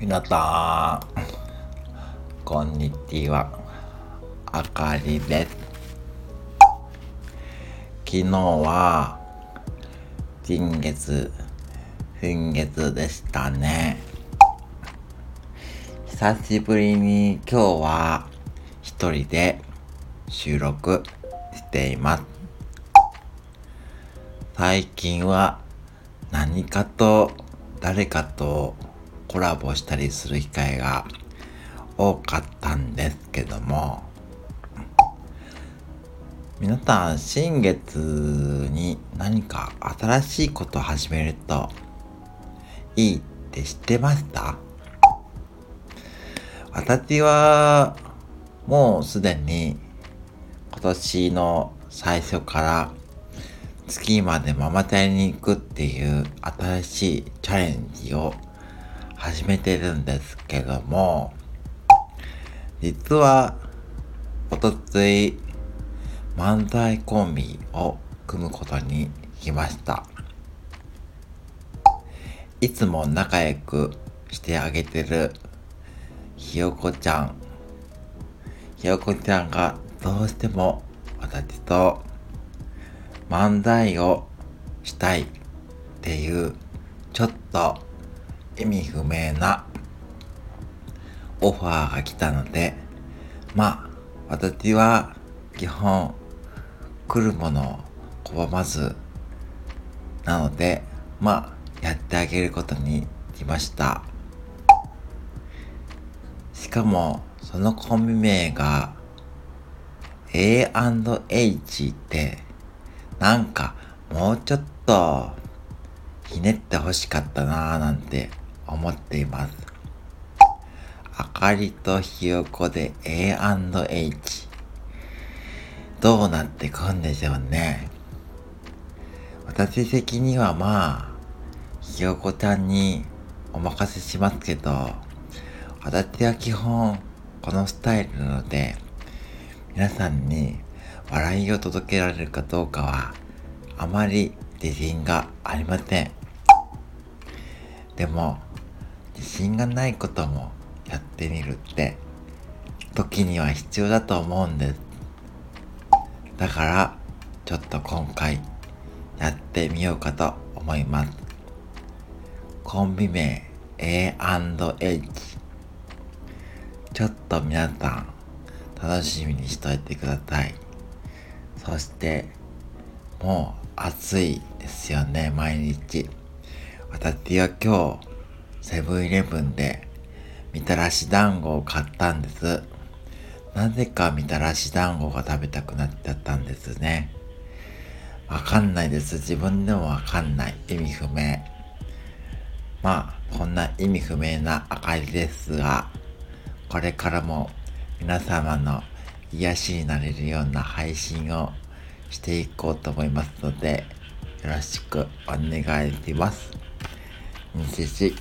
皆さん、こんにちは。あかりです。昨日は、新月、新月でしたね。久しぶりに今日は一人で収録しています。最近は何かと誰かとコラボしたりする機会が多かったんですけども。皆さん新月に何か新しいことを始めるといいって知ってました？私はもうすでに今年の最初から月までママチャリに行くっていう新しいチャレンジを始めてるんですけども、実は、おとつい、漫才コンビを組むことにしました。いつも仲良くしてあげてるひよこちゃん。ひよこちゃんがどうしても私と漫才をしたいっていうちょっと意味不明なオファーが来たのでまあ私は基本来るものを拒まずなのでまあやってあげることにしました。しかもそのコンビ名が A&H ってなんかもうちょっとひねってほしかったなぁなんて思っています。あかりとひよこで A&H どうなってくんでしょうね。私的にはまあ、ひよこちゃんにお任せしますけど、私は基本このスタイルなので、皆さんに笑いを届けられるかどうかはあまり自信がありません。でも自信がないこともやってみるって時には必要だと思うんです。だからちょっと今回やってみようかと思います。コンビ名 A&H ちょっと皆さん楽しみにしといてください。そして、もう暑いですよね、毎日。私は今日、セブンイレブンで、みたらし団子を買ったんです。なぜかみたらし団子が食べたくなっちゃったんですね。わかんないです。自分でもわかんない。意味不明。まあ、こんな意味不明な明かりですが、これからも皆様の癒しになれるような配信をしていこうと思いますので、よろしくお願いします。西